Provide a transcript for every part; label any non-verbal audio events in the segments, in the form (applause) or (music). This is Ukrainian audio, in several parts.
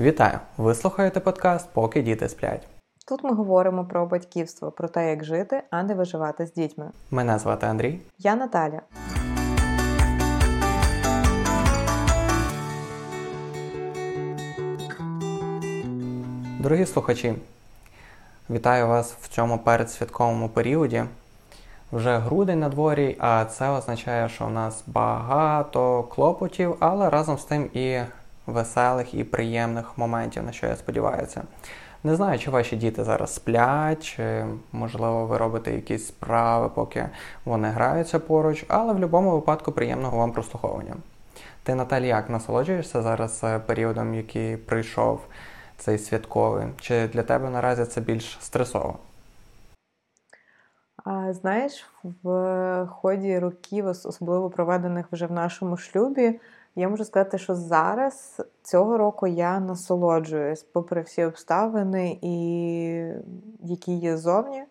Вітаю! Ви слухаєте подкаст Поки діти сплять. Тут ми говоримо про батьківство, про те, як жити, а не виживати з дітьми. Мене звати Андрій. Я Наталя. Дорогі слухачі, вітаю вас в цьому передсвятковому періоді. Вже грудень на дворі, а це означає, що у нас багато клопотів, але разом з тим і веселих і приємних моментів, на що я сподіваюся. Не знаю, чи ваші діти зараз сплять, чи, можливо, ви робите якісь справи, поки вони граються поруч, але в будь-якому випадку приємного вам прослуховування. Ти, Наталі, як насолоджуєшся зараз е, періодом, який прийшов цей святковий? Чи для тебе наразі це більш стресово? А, Знаєш, в ході років, особливо проведених вже в нашому шлюбі, я можу сказати, що зараз цього року я насолоджуюсь, попри всі обставини, і які є зовні.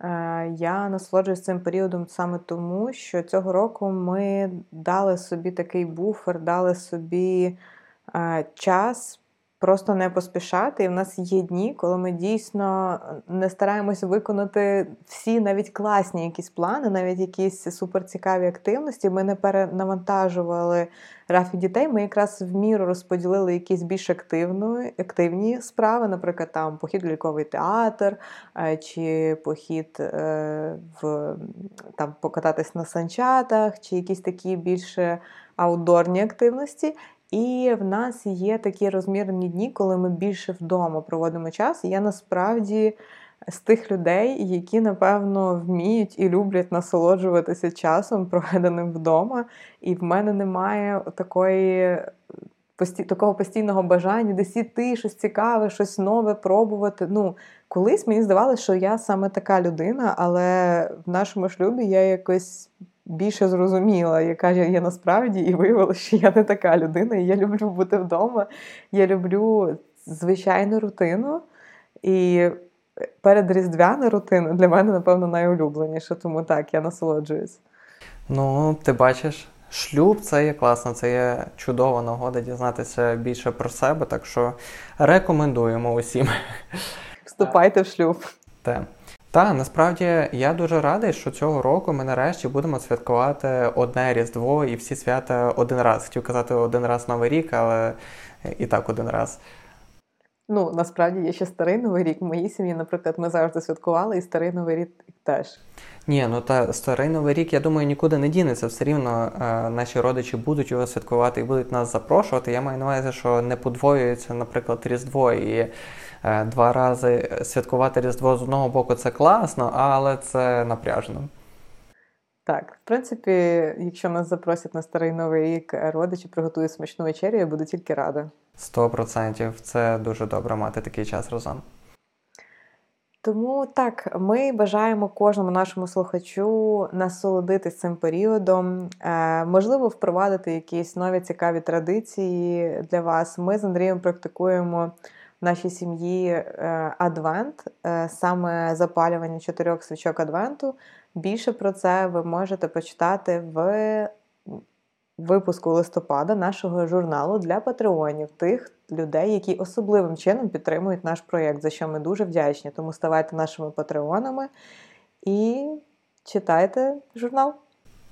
Е, я насолоджуюсь цим періодом саме тому, що цього року ми дали собі такий буфер, дали собі е, час просто не поспішати. І в нас є дні, коли ми дійсно не стараємося виконати всі навіть класні якісь плани, навіть якісь суперцікаві активності. Ми не перенавантажували графік дітей. Ми якраз в міру розподілили якісь більш активні, активні справи, наприклад, там похід в ліковий театр, е, чи похід е, в там покататись на санчатах, чи якісь такі більше аутдорні активності. І в нас є такі розмірні дні, коли ми більше вдома проводимо час. Я насправді з тих людей, які, напевно, вміють і люблять насолоджуватися часом, проведеним вдома. І в мене немає такої. Такого постійного бажання десь іти, щось цікаве, щось нове пробувати. Ну, колись мені здавалося, що я саме така людина, але в нашому шлюбі я якось більше зрозуміла, яка я насправді, і виявилося, що я не така людина, і я люблю бути вдома. Я люблю звичайну рутину. І передріздвяна рутина для мене, напевно, найулюбленіша, тому так, я насолоджуюсь. Ну, ти бачиш, шлюб це є класно, це є чудова нагода дізнатися більше про себе, так що рекомендуємо усім. Вступайте в шлюб. Так. Та насправді я дуже радий, що цього року ми нарешті будемо святкувати одне Різдво і всі свята один раз. Хотів казати один раз Новий рік, але і так один раз. Ну, насправді є ще старий новий рік. В моїй сім'ї, наприклад, ми завжди святкували, і старий новий рік теж. Ні, ну та старий новий рік, я думаю, нікуди не дінеться. Все рівно е, наші родичі будуть його святкувати і будуть нас запрошувати. Я маю на увазі, що не подвоюється, наприклад, Різдво і два рази святкувати Різдво з одного боку це класно, але це напряжно. Так, в принципі, якщо нас запросять на старий новий рік родичі, приготують смачну вечерю, я буду тільки рада. Сто процентів. Це дуже добре мати такий час разом. Тому так, ми бажаємо кожному нашому слухачу насолодитись цим періодом, е, можливо, впровадити якісь нові цікаві традиції для вас. Ми з Андрієм практикуємо нашій сім'ї адвент, е, саме запалювання чотирьох свічок адвенту. Більше про це ви можете почитати в випуску листопада нашого журналу для патреонів, тих людей, які особливим чином підтримують наш проєкт, за що ми дуже вдячні. Тому ставайте нашими патреонами і читайте журнал.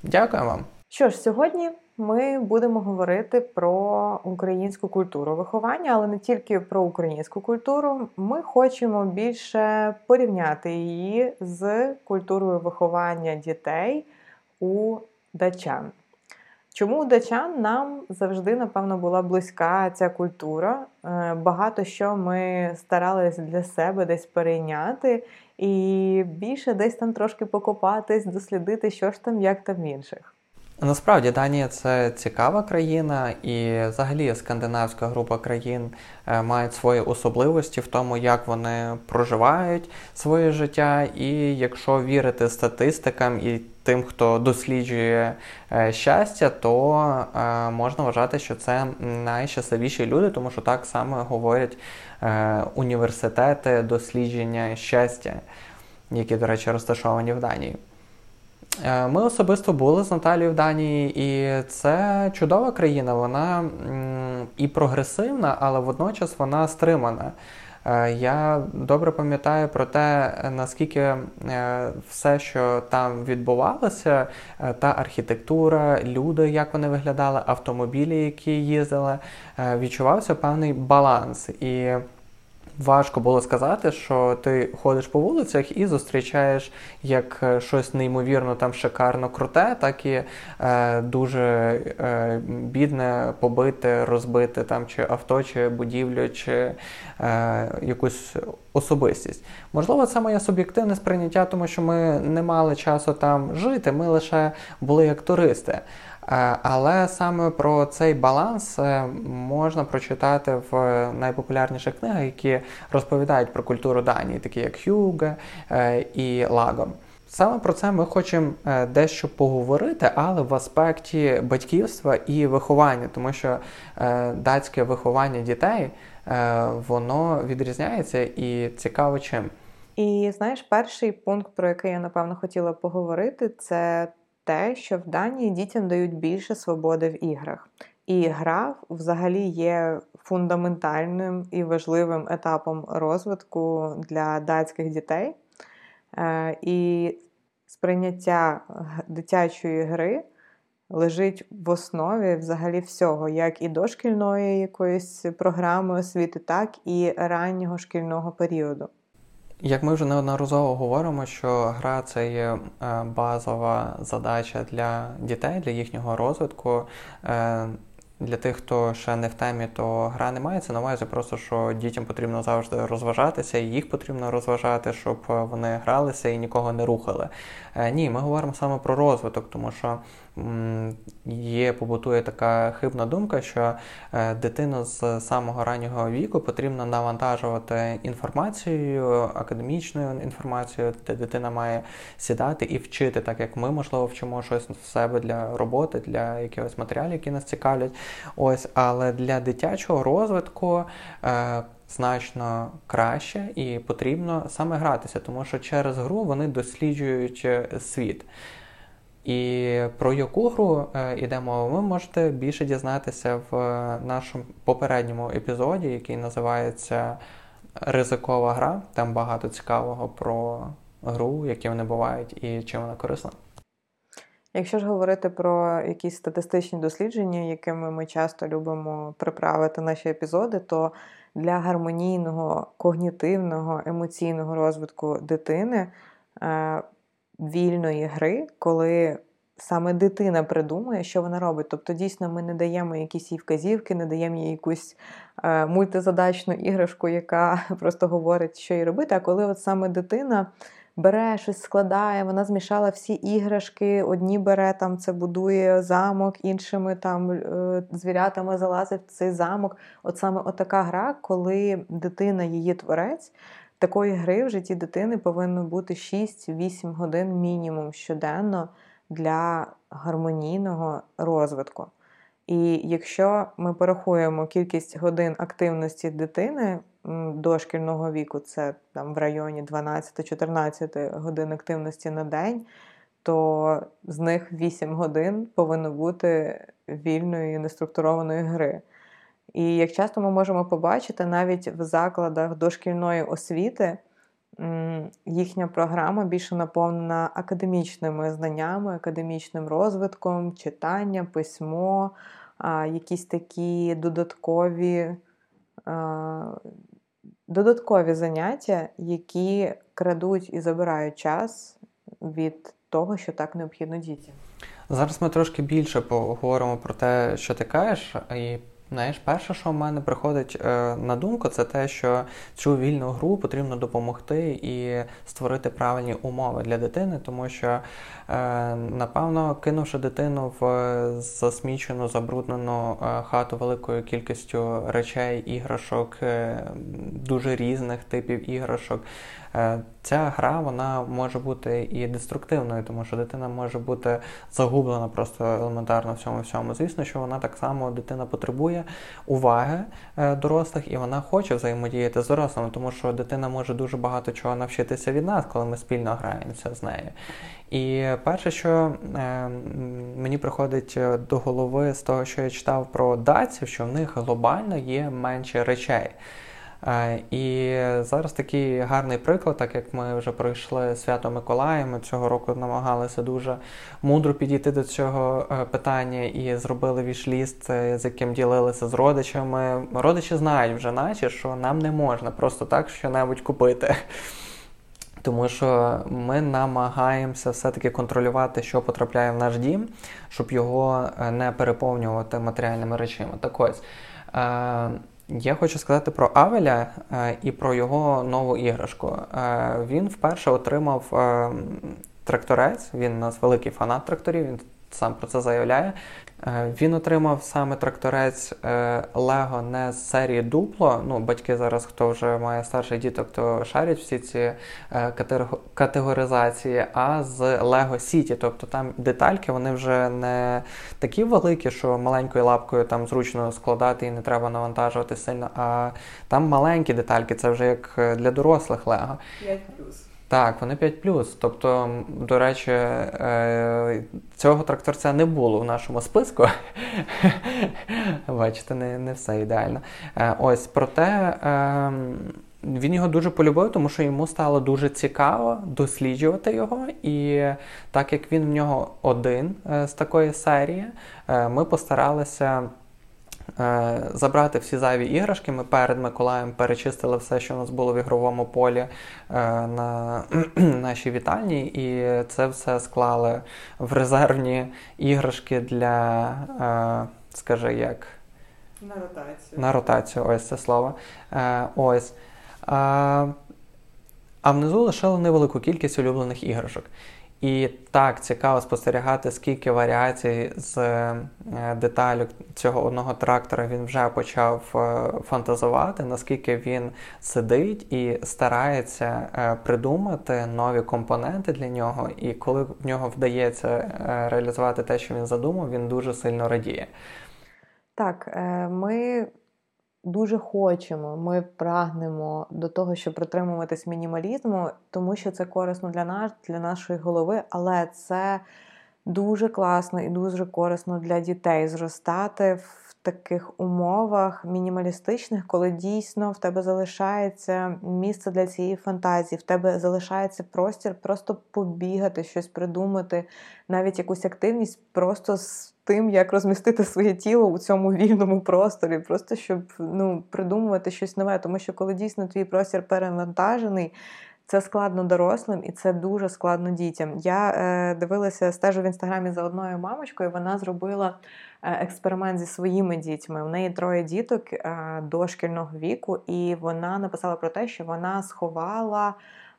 Дякую вам. Що ж, сьогодні ми будемо говорити про українську культуру виховання, але не тільки про українську культуру. Ми хочемо більше порівняти її з культурою виховання дітей у дачан. Чому у дачан нам завжди, напевно, була близька ця культура? Е, багато що ми старалися для себе десь перейняти, і більше десь там трошки покопатись, дослідити, що ж там, як там інших. Насправді Данія це цікава країна, і взагалі скандинавська група країн е, мають свої особливості в тому, як вони проживають своє життя. І якщо вірити статистикам і тим, хто досліджує е, щастя, то е, можна вважати, що це найщасливіші люди, тому що так само говорять університети дослідження щастя, які, до речі, розташовані в Данії. Е, ми особисто були з Наталією в Данії, і це чудова країна. Вона і прогресивна, але водночас вона стримана. Е, я добре пам'ятаю про те, наскільки е, все, що там відбувалося, та архітектура, люди, як вони виглядали, автомобілі, які їздили, відчувався певний баланс. І важко було сказати, що ти ходиш по вулицях і зустрічаєш як е, щось неймовірно там шикарно круте, так і е, дуже е, бідне, побите, розбите там чи авто, чи будівлю, чи е, якусь особистість. Можливо, це моє суб'єктивне сприйняття, тому що ми не мали часу там жити, ми лише були як туристи. Е, але саме про цей баланс е, можна прочитати в найпопулярніших книгах, які розповідають про культуру Данії, такі як Хюге е, і Лагом. Саме про це ми хочемо дещо поговорити, але в аспекті батьківства і виховання, тому що датське виховання дітей воно відрізняється і цікаво чим. І знаєш, перший пункт, про який я напевно хотіла поговорити, це те, що в Данії дітям дають більше свободи в іграх. І гра взагалі є фундаментальним і важливим етапом розвитку для датських дітей. Е, і сприйняття дитячої гри лежить в основі взагалі всього, як і дошкільної якоїсь програми освіти, так і раннього шкільного періоду. Як ми вже неодноразово говоримо, що гра це є е, базова задача для дітей, для їхнього розвитку. Е, для тих, хто ще не в темі, то гра не мається на увазі, просто що дітям потрібно завжди розважатися, і їх потрібно розважати, щоб вони гралися і нікого не рухали. Е, ні, ми говоримо саме про розвиток, тому що є, побутує така хибна думка, що е, дитину з самого раннього віку потрібно навантажувати інформацією, академічною інформацією, де дитина має сідати і вчити, так як ми, можливо, вчимо щось в себе для роботи, для якихось матеріалів, які нас цікавлять. Ось, але для дитячого розвитку. Е, значно краще і потрібно саме гратися, тому що через гру вони досліджують е, світ. І про яку гру йде мова, ви можете більше дізнатися в нашому попередньому епізоді, який називається Ризикова гра. Там багато цікавого про гру, які вони бувають і чим вона корисна. Якщо ж говорити про якісь статистичні дослідження, якими ми часто любимо приправити наші епізоди, то для гармонійного когнітивного емоційного розвитку дитини е, вільної гри, коли саме дитина придумує, що вона робить. Тобто, дійсно, ми не даємо якісь їй вказівки, не даємо їй якусь е, мультизадачну іграшку, яка (laughs) просто говорить, що їй робити. А коли от саме дитина. Бере щось складає, вона змішала всі іграшки. Одні бере там, це будує замок, іншими там е, звірятами залазить в цей замок. От саме отака гра, коли дитина, її творець, Такої гри в житті дитини повинно бути 6-8 годин мінімум щоденно для гармонійного розвитку. І якщо ми порахуємо кількість годин активності дитини дошкільного віку, це там в районі 12-14 годин активності на день, то з них 8 годин повинно бути вільної неструктурованої гри. І як часто ми можемо побачити, навіть в закладах дошкільної освіти їхня програма більше наповнена академічними знаннями, академічним розвитком, читання, письмо, якісь такі додаткові. Додаткові заняття, які крадуть і забирають час від того, що так необхідно дітям. Зараз ми трошки більше поговоримо про те, що ти кажеш, і Знаєш, перше, що в мене приходить е, на думку, це те, що цю вільну гру потрібно допомогти і створити правильні умови для дитини, тому що, е, напевно, кинувши дитину в засмічену, забруднену е, хату великою кількістю речей, іграшок, е, дуже різних типів іграшок. Е, ця гра вона може бути і деструктивною, тому що дитина може бути загублена просто елементарно в цьому всьому. Звісно, що вона так само дитина потребує уваги е, дорослих, і вона хоче взаємодіяти з дорослими, тому що дитина може дуже багато чого навчитися від нас, коли ми спільно граємося з нею. І перше, що е, мені приходить до голови з того, що я читав про датців, що в них глобально є менше речей. Е, і зараз такий гарний приклад, так як ми вже пройшли свято Миколая, ми цього року намагалися дуже мудро підійти до цього е, питання і зробили вішліст, е, з яким ділилися з родичами. Родичі знають вже, наче що нам не можна просто так що-небудь купити. Тому що ми намагаємося все-таки контролювати, що потрапляє в наш дім, щоб його не переповнювати матеріальними речами. Так ось. Я хочу сказати про Авеля е, і про його нову іграшку. Е, він вперше отримав е, тракторець. Він у нас великий фанат тракторів. Він сам про це заявляє. Е, він отримав саме тракторець Лего не з серії Дупло. Ну, батьки зараз, хто вже має старший діток, то шарять всі ці е, категоризації, а з Лего Сіті. Тобто там детальки вони вже не такі великі, що маленькою лапкою там зручно складати і не треба навантажувати сильно. А там маленькі детальки, це вже як для дорослих Лего. 5+. Так, вони 5 Тобто, до речі, е, цього тракторця не було в нашому списку. (laughs) Бачите, не не все ідеально. Е, ось проте ем, він його дуже полюбив, тому що йому стало дуже цікаво досліджувати його. І так як він в нього один е, з такої серії, ми постаралися. Е, забрати всі зайві іграшки. Ми перед Миколаєм перечистили все, що у нас було в ігровому полі е, на (clears throat) нашій вітальні, і це все склали в резервні іграшки для, е, скажи, як. На ротацію. На ротацію, ось це слово. Ось. А внизу лишили невелику кількість улюблених іграшок. І так цікаво спостерігати, скільки варіацій з е, деталю цього одного трактора він вже почав е, фантазувати, наскільки він сидить і старається е, придумати нові компоненти для нього. І коли в нього вдається реалізувати те, що він задумав, він дуже сильно радіє. Так, ми дуже хочемо, ми прагнемо до того, щоб притримуватись мінімалізму, тому що це корисно для нас, для нашої голови, але це дуже класно і дуже корисно для дітей зростати в таких умовах мінімалістичних, коли дійсно в тебе залишається місце для цієї фантазії, в тебе залишається простір просто побігати, щось придумати, навіть якусь активність просто з тим, як розмістити своє тіло у цьому вільному просторі, просто щоб ну, придумувати щось нове. Тому що коли дійсно твій простір перевантажений. Це складно дорослим і це дуже складно дітям. Я е, дивилася, стежу в інстаграмі за одною мамочкою. Вона зробила е, експеримент зі своїми дітьми. У неї троє діток е, дошкільного віку, і вона написала про те, що вона сховала.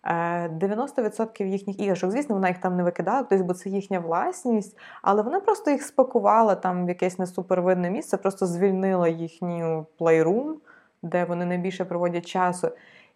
90% е, їхніх іграшок, звісно, вона їх там не викидала, тобто, бо це їхня власність, але вона просто їх спакувала там в якесь несупервидне місце, просто звільнила їхню плейрум, де вони найбільше проводять часу.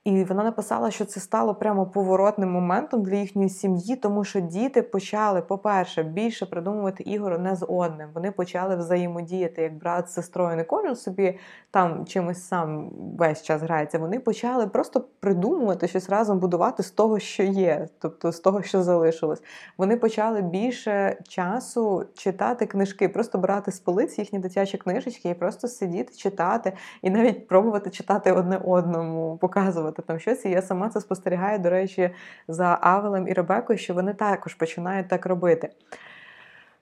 І вона написала, що це стало прямо поворотним моментом для їхньої сім'ї, тому що діти почали, по-перше, більше придумувати ігор не з одним. Вони почали взаємодіяти як брат з сестрою. Не кожен собі там чимось сам весь час грається. Вони почали просто придумувати щось разом будувати з того, що є, тобто з того, що залишилось. Вони почали більше часу читати книжки, просто брати з полиць їхні дитячі книжечки і просто сидіти, читати, і навіть пробувати читати одне одному, показувати вигадувати там щось. І я сама це спостерігаю, до речі, за Авелем і Ребекою, що вони також починають так робити.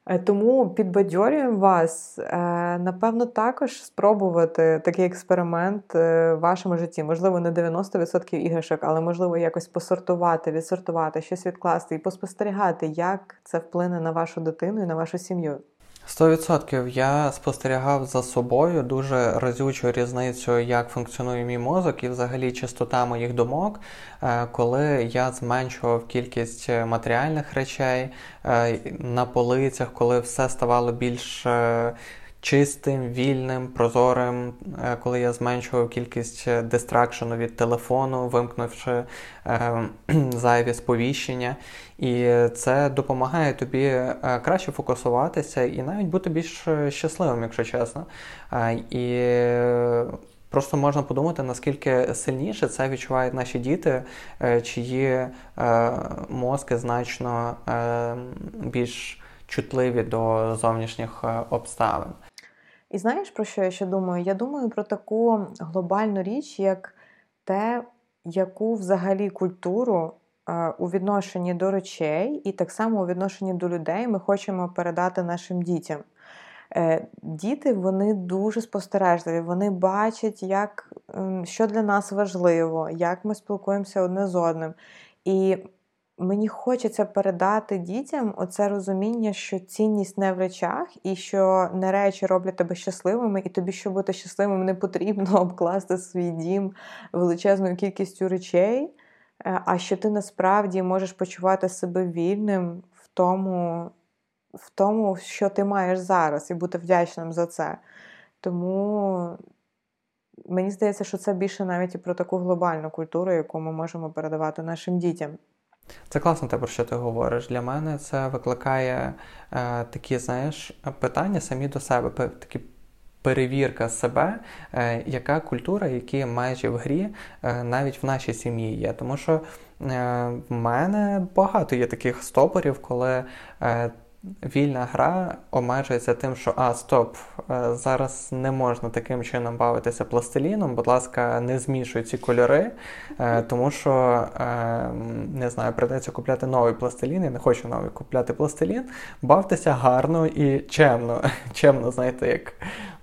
Е, тому підбадьорюємо вас, е, напевно, також спробувати такий експеримент е, в вашому житті. Можливо, не 90% іграшок, але можливо якось посортувати, відсортувати, щось відкласти і поспостерігати, як це вплине на вашу дитину і на вашу сім'ю. 100% я спостерігав за собою дуже разючу різницю, як функціонує мій мозок і взагалі чистота моїх думок, е, коли я зменшував кількість матеріальних речей е, на полицях, коли все ставало більш е, чистим, вільним, прозорим, е, коли я зменшував кількість дистракшену від телефону, вимкнувши е, (clears throat) зайві сповіщення. І це допомагає тобі е, краще фокусуватися і навіть бути більш щасливим, якщо чесно. Е, і Просто можна подумати, наскільки сильніше це відчувають наші діти, е, чиї е, мозки значно е, більш чутливі до зовнішніх обставин. І знаєш, про що я ще думаю? Я думаю про таку глобальну річ, як те, яку взагалі культуру у відношенні до речей, і так само у відношенні до людей ми хочемо передати нашим дітям. Е, діти вони дуже спостережливі, вони бачать, як, що для нас важливо, як ми спілкуємося одне з одним. І мені хочеться передати дітям оце розуміння, що цінність не в речах, і що не речі роблять тебе щасливими, і тобі, щоб бути щасливим, не потрібно (laughs) обкласти свій дім величезною кількістю речей, е, а що ти насправді можеш почувати себе вільним в тому в тому, що ти маєш зараз, і бути вдячним за це. Тому мені здається, що це більше навіть і про таку глобальну культуру, яку ми можемо передавати нашим дітям. Це класно те, про що ти говориш. Для мене це викликає е, такі, знаєш, питання самі до себе, такі перевірка себе, е, яка культура, які межі в грі е, навіть в нашій сім'ї є. Тому що е, в мене багато є таких стопорів, коли. Вільна гра обмежується тим, що а, стоп, е, зараз не можна таким чином бавитися пластиліном. Будь ласка, не змішуй ці кольори, е, тому що е, не знаю, придеться купляти новий пластилін. Я не хочу новий купляти пластилін. Бавтеся гарно і чемно. (laughs) Чемно, знаєте, як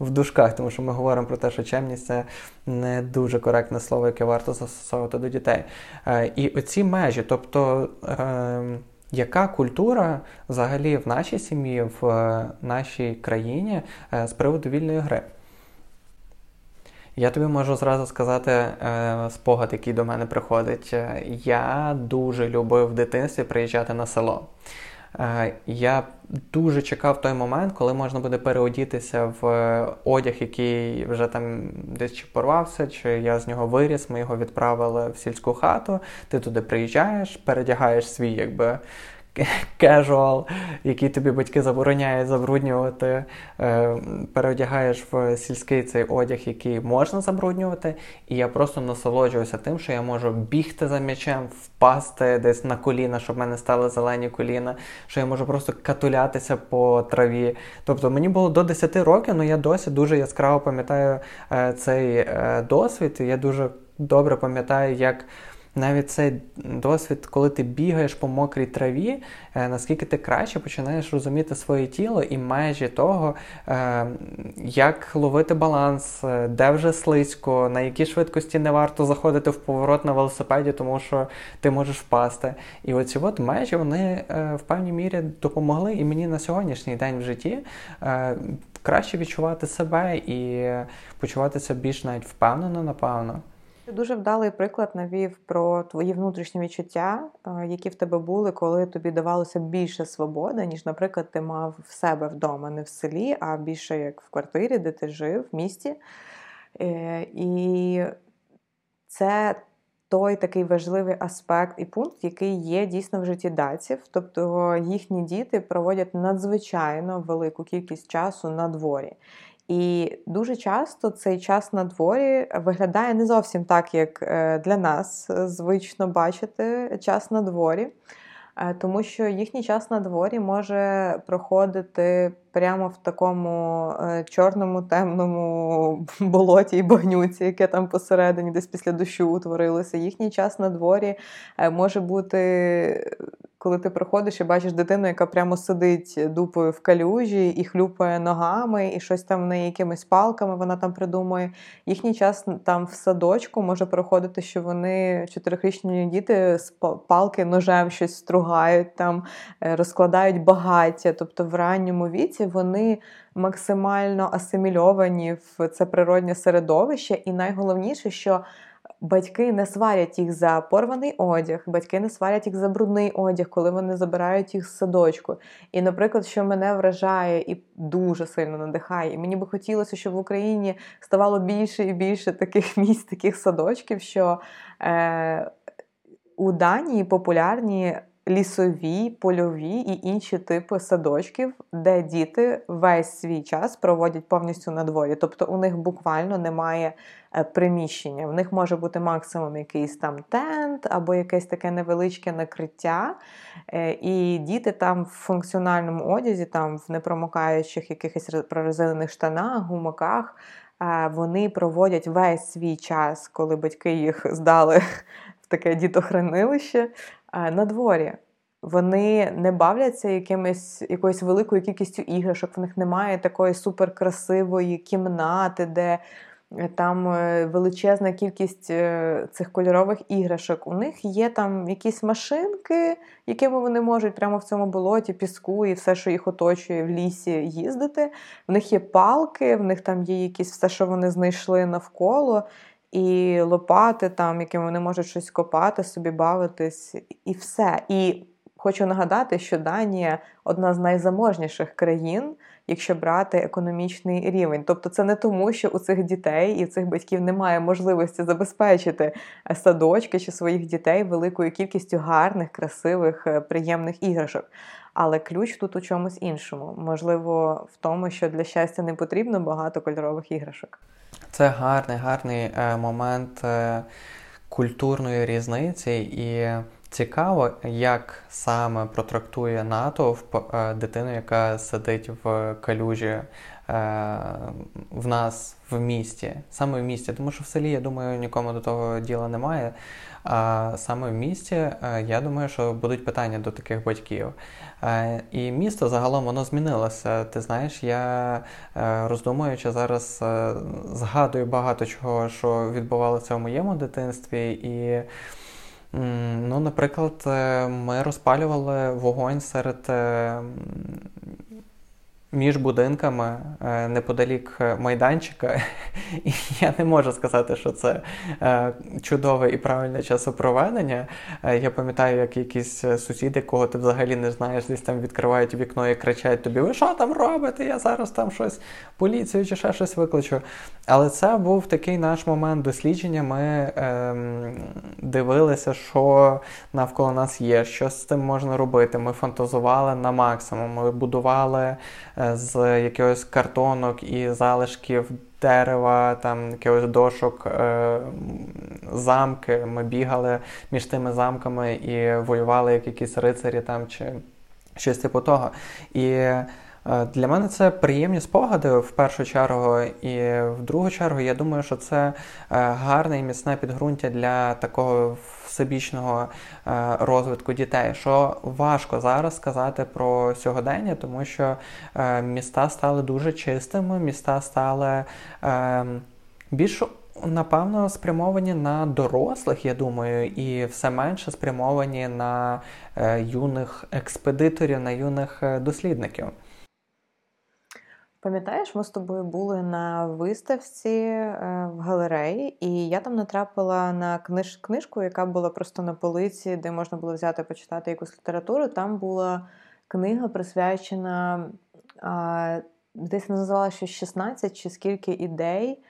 в дужках, тому що ми говоримо про те, що чемність це не дуже коректне слово, яке варто застосовувати до дітей. І оці межі, тобто. Яка культура взагалі в нашій сім'ї, в е, нашій країні е, з приводу вільної гри? Я тобі можу зразу сказати е, спогад, який до мене приходить. Я дуже любив в дитинстві приїжджати на село. Е, я дуже чекав той момент, коли можна буде переодітися в одяг, який вже там десь чи порвався, чи я з нього виріс. Ми його відправили в сільську хату. Ти туди приїжджаєш, передягаєш свій якби (laughs) casual, який тобі батьки забороняють забруднювати, е, переодягаєш в сільський цей одяг, який можна забруднювати. І я просто насолоджуюся тим, що я можу бігти за м'ячем, впасти десь на коліна, щоб в мене стали зелені коліна, що я можу просто катулятися по траві. Тобто мені було до 10 років, але я досі дуже яскраво пам'ятаю е, цей е, досвід. Я дуже добре пам'ятаю, як навіть цей досвід, коли ти бігаєш по мокрій траві, е, наскільки ти краще починаєш розуміти своє тіло і межі того, е, як ловити баланс, е, де вже слизько, на якій швидкості не варто заходити в поворот на велосипеді, тому що ти можеш впасти. І оці от межі вони в певній мірі допомогли і мені на сьогоднішній день в житті. Краще відчувати себе і почуватися більш навіть впевнено, напевно. Ти дуже вдалий приклад навів про твої внутрішні відчуття, е, які в тебе були, коли тобі давалося більше свободи, ніж, наприклад, ти мав в себе вдома, не в селі, а більше як в квартирі, де ти жив, в місті. Е, і це той такий важливий аспект і пункт, який є дійсно в житті датів. Тобто їхні діти проводять надзвичайно велику кількість часу на дворі. І дуже часто цей час на дворі виглядає не зовсім так, як е, для нас звично бачити час на дворі. Е, тому що їхній час на дворі може проходити прямо в такому е, чорному темному (laughs) болоті і багнюці, яке там посередині, десь після дощу утворилося. Їхній час на дворі може бути коли ти приходиш і бачиш дитину, яка прямо сидить дупою в калюжі і хлюпає ногами, і щось там в неї якимись палками вона там придумує. Їхній час там в садочку може проходити, що вони чотирихрічні діти з палки ножем щось стругають, там е, розкладають багаття. Тобто в ранньому віці вони максимально асимільовані в це природнє середовище, і найголовніше, що Батьки не сварять їх за порваний одяг, батьки не сварять їх за брудний одяг, коли вони забирають їх з садочку. І, наприклад, що мене вражає і дуже сильно надихає, і мені би хотілося, щоб в Україні ставало більше і більше таких (laughs) місць, таких садочків, що е, у Данії популярні лісові, польові і інші типи садочків, де діти весь свій час проводять повністю на дворі. Тобто у них буквально немає е, приміщення. В них може бути максимум якийсь там тент або якесь таке невеличке накриття. Е, і діти там в функціональному одязі, там в непромокаючих якихось прорезинених штанах, гумаках. Е, вони проводять весь свій час, коли батьки їх здали (laughs) в таке дітохранилище, на дворі. Вони не бавляться якимось якоюсь великою кількістю іграшок. В них немає такої суперкрасивої кімнати, де е, там е, величезна кількість е, цих кольорових іграшок. У них є там якісь машинки, якими вони можуть прямо в цьому болоті, піску і все, що їх оточує в лісі, їздити. В них є палки, в них там є якісь все, що вони знайшли навколо і лопати, там, якими вони можуть щось копати, собі бавитись, і все. І хочу нагадати, що Данія одна з найзаможніших країн, якщо брати економічний рівень. Тобто, це не тому, що у цих дітей і цих батьків немає можливості забезпечити садочки чи своїх дітей великою кількістю гарних, красивих, е, приємних іграшок. Але ключ тут у чомусь іншому. Можливо, в тому, що для щастя не потрібно багато кольорових іграшок. Це гарний, гарний е, момент е, культурної різниці, і цікаво, як саме протрактує натовп е, дитину, яка сидить в калюжі в нас в місті, саме в місті. Тому що в селі, я думаю, нікому до того діла немає. А саме в місті, е, я думаю, що будуть питання до таких батьків. Е, і місто загалом воно змінилося. Ти знаєш, я е, роздумуючи зараз, згадую багато чого, що відбувалося в моєму дитинстві. і Ну, Наприклад, ми розпалювали вогонь серед між будинками е, неподалік е, майданчика, (laughs) і я не можу сказати, що це е, чудове і правильне часопроведення. Я пам'ятаю, як якісь сусіди, кого ти взагалі не знаєш, десь там відкривають вікно і кричать тобі: Ви що там робите? Я зараз там щось поліцію чи ще щось викличу. Але це був такий наш момент дослідження. Ми ем, дивилися, що навколо нас є, що з цим можна робити. Ми фантазували на максимум, ми будували з якихось картонок і залишків дерева, там якихось дошок, е, замки. Ми бігали між тими замками і воювали як якісь рицарі там чи щось типу того. І е, для мене це приємні спогади в першу чергу, і в другу чергу я думаю, що це е, гарне і міцне підґрунтя для такого всебічного е, розвитку дітей, що важко зараз сказати про сьогодення, тому що е, міста стали дуже чистими, міста стали е, більш Напевно, спрямовані на дорослих, я думаю, і все менше спрямовані на юних експедиторів, на юних дослідників. Пам'ятаєш, ми з тобою були на виставці е, в галереї, і я там натрапила на книж... книжку, яка була просто на полиці, де можна було взяти почитати якусь літературу. Там була книга присвячена, а, десь називала щось 16 чи скільки ідей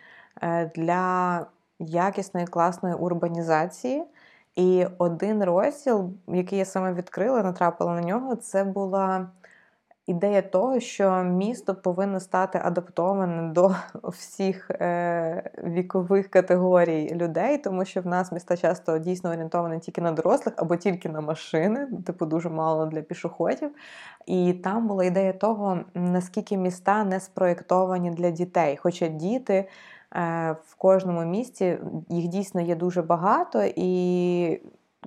е, для якісної класної урбанізації. І один розділ, який я саме відкрила, натрапила на нього, це була ідея того, що місто повинно стати адаптованим до (laughs) всіх е, вікових категорій людей, тому що в нас міста часто дійсно орієнтовані тільки на дорослих або тільки на машини, типу дуже мало для пішоходів. І там була ідея того, наскільки міста не спроєктовані для дітей, хоча діти. Е, в кожному місті їх дійсно є дуже багато, і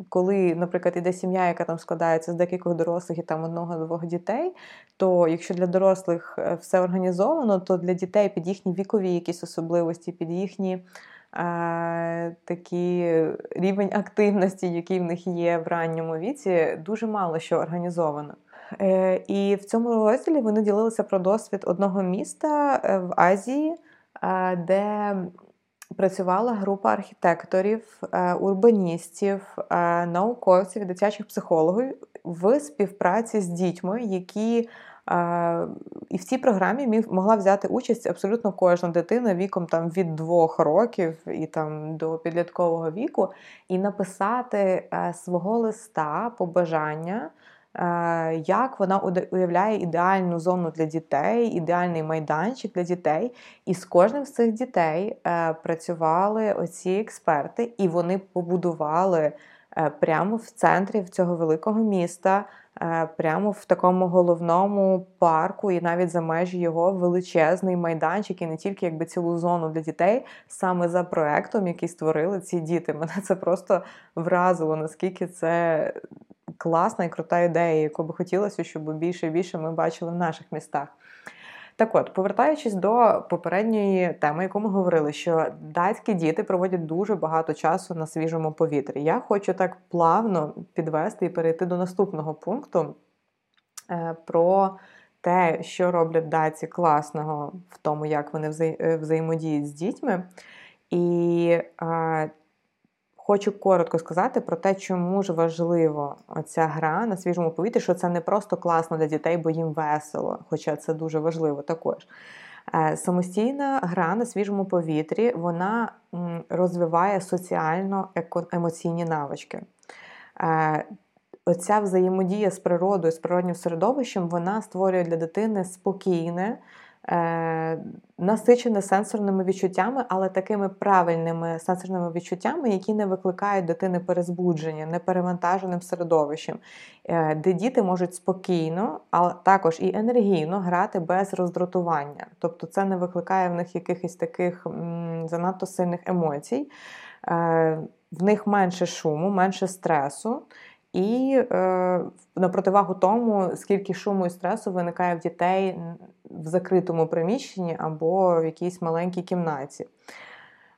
коли, наприклад, іде сім'я, яка там складається з декількох дорослих і там одного-двох дітей, то якщо для дорослих е, все організовано, то для дітей під їхні вікові якісь особливості, під їхні е, такі рівень активності, який в них є в ранньому віці, дуже мало що організовано. Е, І в цьому розділі вони ділилися про досвід одного міста е, в Азії, де працювала група архітекторів, е, урбаністів, е, науковців і дитячих психологів в співпраці з дітьми, які і в цій програмі могла взяти участь абсолютно кожна дитина віком там від двох років і там до підліткового віку, і написати свого листа побажання. Як вона уявляє ідеальну зону для дітей, ідеальний майданчик для дітей. І з кожним з цих дітей е, працювали оці експерти, і вони побудували е, прямо в центрі цього великого міста, е, прямо в такому головному парку, і навіть за межі його величезний майданчик, і не тільки якби цілу зону для дітей, саме за проектом, який створили ці діти. Мене це просто вразило, наскільки це класна і крута ідея, яку би хотілося, щоб більше і більше ми бачили в наших містах. Так от, повертаючись до попередньої теми, яку ми говорили, що датські діти проводять дуже багато часу на свіжому повітрі. Я хочу так плавно підвести і перейти до наступного пункту е, про те, що роблять даці класного в тому, як вони е, взаємодіють з дітьми. І е, Хочу коротко сказати про те, чому ж важливо ця гра на свіжому повітрі, що це не просто класно для дітей, бо їм весело, хоча це дуже важливо також. Е, самостійна гра на свіжому повітрі вона розвиває соціально-емоційні навички. Е, оця взаємодія з природою, з природнім середовищем, вона створює для дитини спокійне, насичене сенсорними відчуттями, але такими правильними сенсорними відчуттями, які не викликають дитини перезбудження, неперевантаженим середовищем, е, де діти можуть спокійно, а також і енергійно грати без роздратування. Тобто це не викликає в них якихось таких занадто сильних емоцій, е, в них менше шуму, менше стресу. І е, на противагу тому, скільки шуму і стресу виникає в дітей в закритому приміщенні або в якійсь маленькій кімнаті.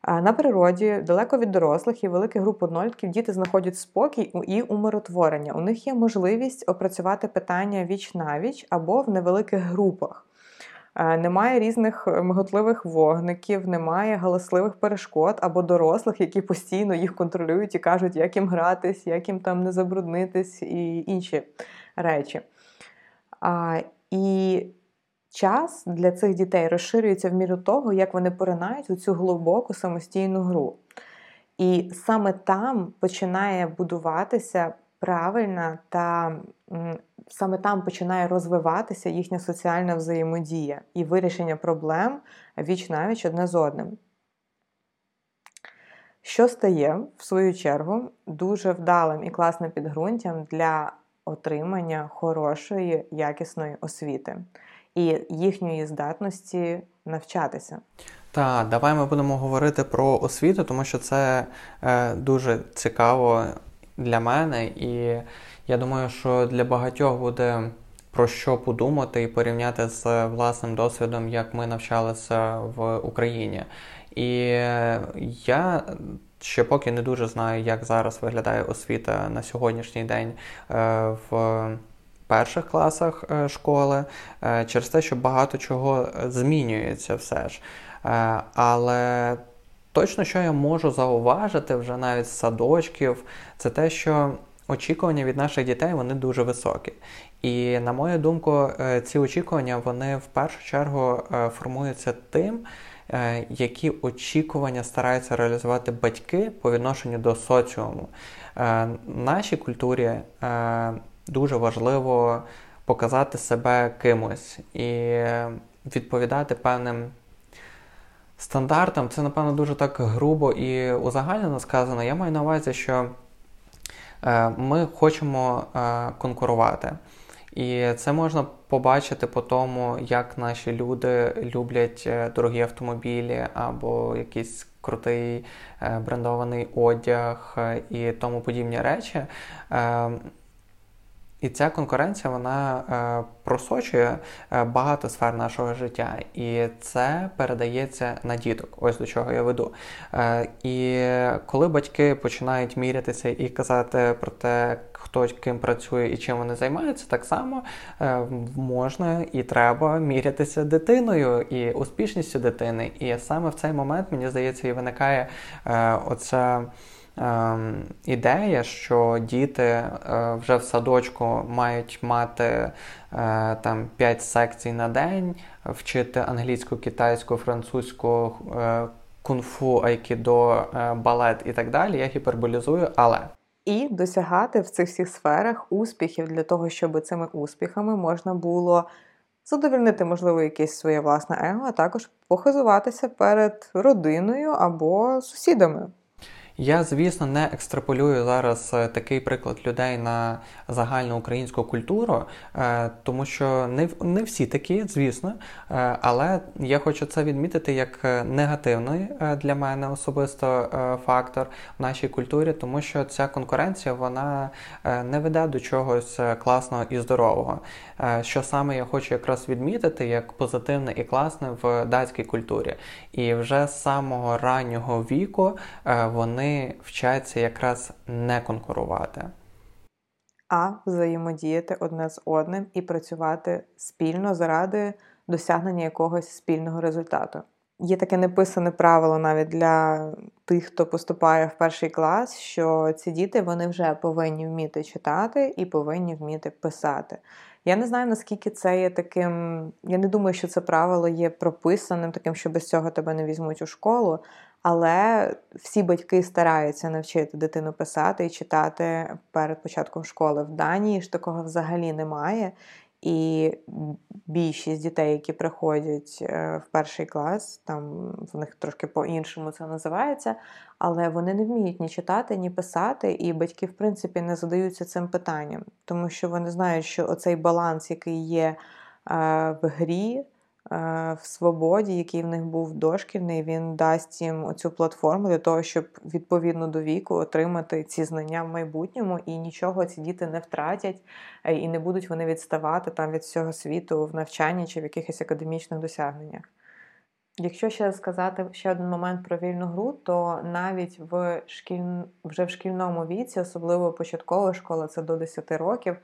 На природі, далеко від дорослих і великих груп однолітків діти знаходять спокій і умиротворення. У них є можливість опрацювати питання віч навіч або в невеликих групах. Немає різних миготливих вогників, немає галасливих перешкод або дорослих, які постійно їх контролюють і кажуть, як їм гратись, як їм там не забруднитись і інші речі. А, І час для цих дітей розширюється в міру того, як вони поринають у цю глибоку самостійну гру. І саме там починає будуватися правильна та саме там починає розвиватися їхня соціальна взаємодія і вирішення проблем віч навіч одне з одним. Що стає, в свою чергу, дуже вдалим і класним підґрунтям для отримання хорошої, якісної освіти і їхньої здатності навчатися. Так, давай ми будемо говорити про освіту, тому що це е, дуже цікаво для мене, і я думаю, що для багатьох буде про що подумати і порівняти з власним досвідом, як ми навчалися в Україні. І я ще поки не дуже знаю, як зараз виглядає освіта на сьогоднішній день е, в перших класах е, школи, е, через те, що багато чого змінюється все ж. Але точно, що я можу зауважити вже навіть з садочків, це те, що очікування від наших дітей вони дуже високі. І, на мою думку, ці очікування вони в першу чергу формуються тим. Е, які очікування стараються реалізувати батьки по відношенню до соціуму. Е, нашій культурі е, дуже важливо показати себе кимось і відповідати певним стандартам. Це, напевно, дуже так грубо і узагальнено сказано. Я маю на увазі, що ми хочемо конкурувати. І це можна побачити по тому, як наші люди люблять е, дорогі автомобілі або якийсь крутий е, брендований одяг е, і тому подібні речі. І ця конкуренція вона е, просочує багато сфер нашого життя, і це передається на діток. Ось до чого я веду. Е, І коли батьки починають мірятися і казати про те, хто ким працює і чим вони займаються, так само е, можна і треба мірятися дитиною і успішністю дитини. І саме в цей момент, мені здається, і виникає е, оця. Ем, ідея, що діти е, вже в садочку мають мати е, там 5 секцій на день, вчити англійську, китайську, французьку, е, кунг-фу, айкідо, балет і так далі. Я гіперболізую, але. І досягати в цих всіх сферах успіхів для того, щоб цими успіхами можна було задовольнити, можливо, якесь своє власне его, а також похизуватися перед родиною або сусідами. Я, звісно, не екстраполюю зараз е, такий приклад людей на загальну українську культуру, е, тому що не не всі такі, звісно. Е, але я хочу це відмітити як негативний для мене особисто фактор в нашій культурі, тому що ця конкуренція вона не веде до чогось класного і здорового. Що саме я хочу якраз відмітити як позитивне і класне в датській культурі. І вже з самого раннього віку вони вчаться якраз не конкурувати. А взаємодіяти одне з одним і працювати спільно заради досягнення якогось спільного результату. Є таке неписане правило навіть для тих, хто поступає в перший клас, що ці діти вони вже повинні вміти читати і повинні вміти писати. Я не знаю, наскільки це є таким. Я не думаю, що це правило є прописаним, таким, що без цього тебе не візьмуть у школу. Але всі батьки стараються навчити дитину писати і читати перед початком школи. В Данії ж такого взагалі немає. І більшість дітей, які приходять е, в перший клас, там в них трошки по-іншому це називається, але вони не вміють ні читати, ні писати, і батьки, в принципі, не задаються цим питанням, тому що вони знають, що оцей баланс, який є е, в грі, в свободі, який в них був дошкільний, він дасть їм оцю платформу для того, щоб відповідно до віку отримати ці знання в майбутньому, і нічого ці діти не втратять, е, і не будуть вони відставати там від всього світу в навчанні чи в якихось академічних досягненнях. Якщо ще сказати ще один момент про вільну гру, то навіть в шкіль... вже в шкільному віці, особливо початкова школа, це до 10 років, Е,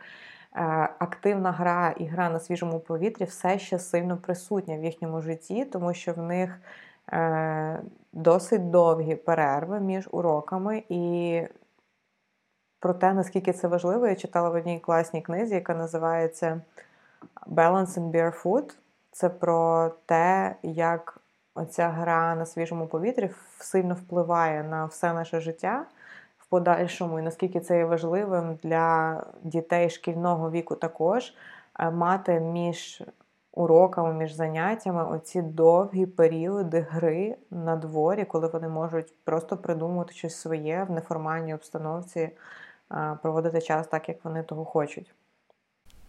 активна гра і гра на свіжому повітрі все ще сильно присутня в їхньому житті, тому що в них е, досить довгі перерви між уроками. І про те, наскільки це важливо, я читала в одній класній книзі, яка називається Balance in Barefoot. Це про те, як оця гра на свіжому повітрі сильно впливає на все наше життя подальшому, і наскільки це є важливим для дітей шкільного віку також е, мати між уроками, між заняттями оці довгі періоди гри на дворі, коли вони можуть просто придумувати щось своє в неформальній обстановці, е, проводити час так, як вони того хочуть.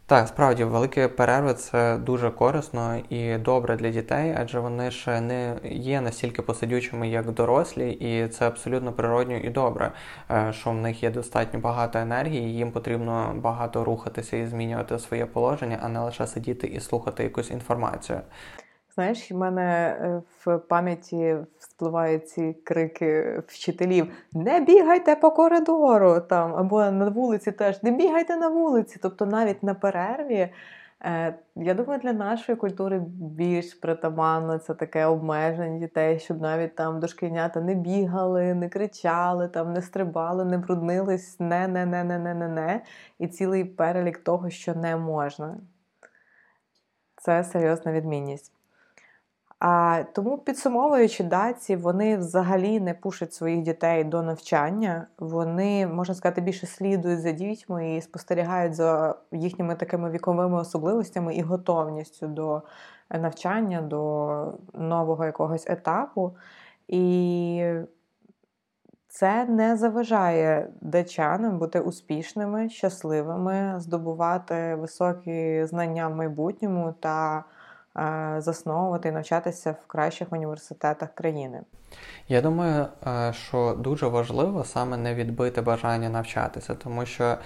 Так, справді великі перерви це дуже корисно і добре для дітей, адже вони ще не є настільки посидючими, як дорослі, і це абсолютно природньо і добре, е, що в них є достатньо багато енергії, їм потрібно багато рухатися і змінювати своє положення, а не лише сидіти і слухати якусь інформацію. Знаєш, в мене е, в пам'яті вспливають ці крики вчителів: не бігайте по коридору там, або на вулиці теж не бігайте на вулиці. Тобто навіть на перерві. Е, я думаю, для нашої культури більш притаманно це таке обмеження дітей, щоб навіть там дошкільнята не бігали, не кричали, там не стрибали, не бруднились, не, не, не, не, не, не, не. І цілий перелік того, що не можна. Це серйозна відмінність. А тому, підсумовуючи даці, вони взагалі не пушать своїх дітей до навчання. Вони, можна сказати, більше слідують за дітьми і спостерігають за їхніми такими віковими особливостями і готовністю до навчання, до нового якогось етапу. І це не заважає дачанам бути успішними, щасливими, здобувати високі знання в майбутньому та засновувати і навчатися в кращих університетах країни. Я думаю, е, що дуже важливо саме не відбити бажання навчатися, тому що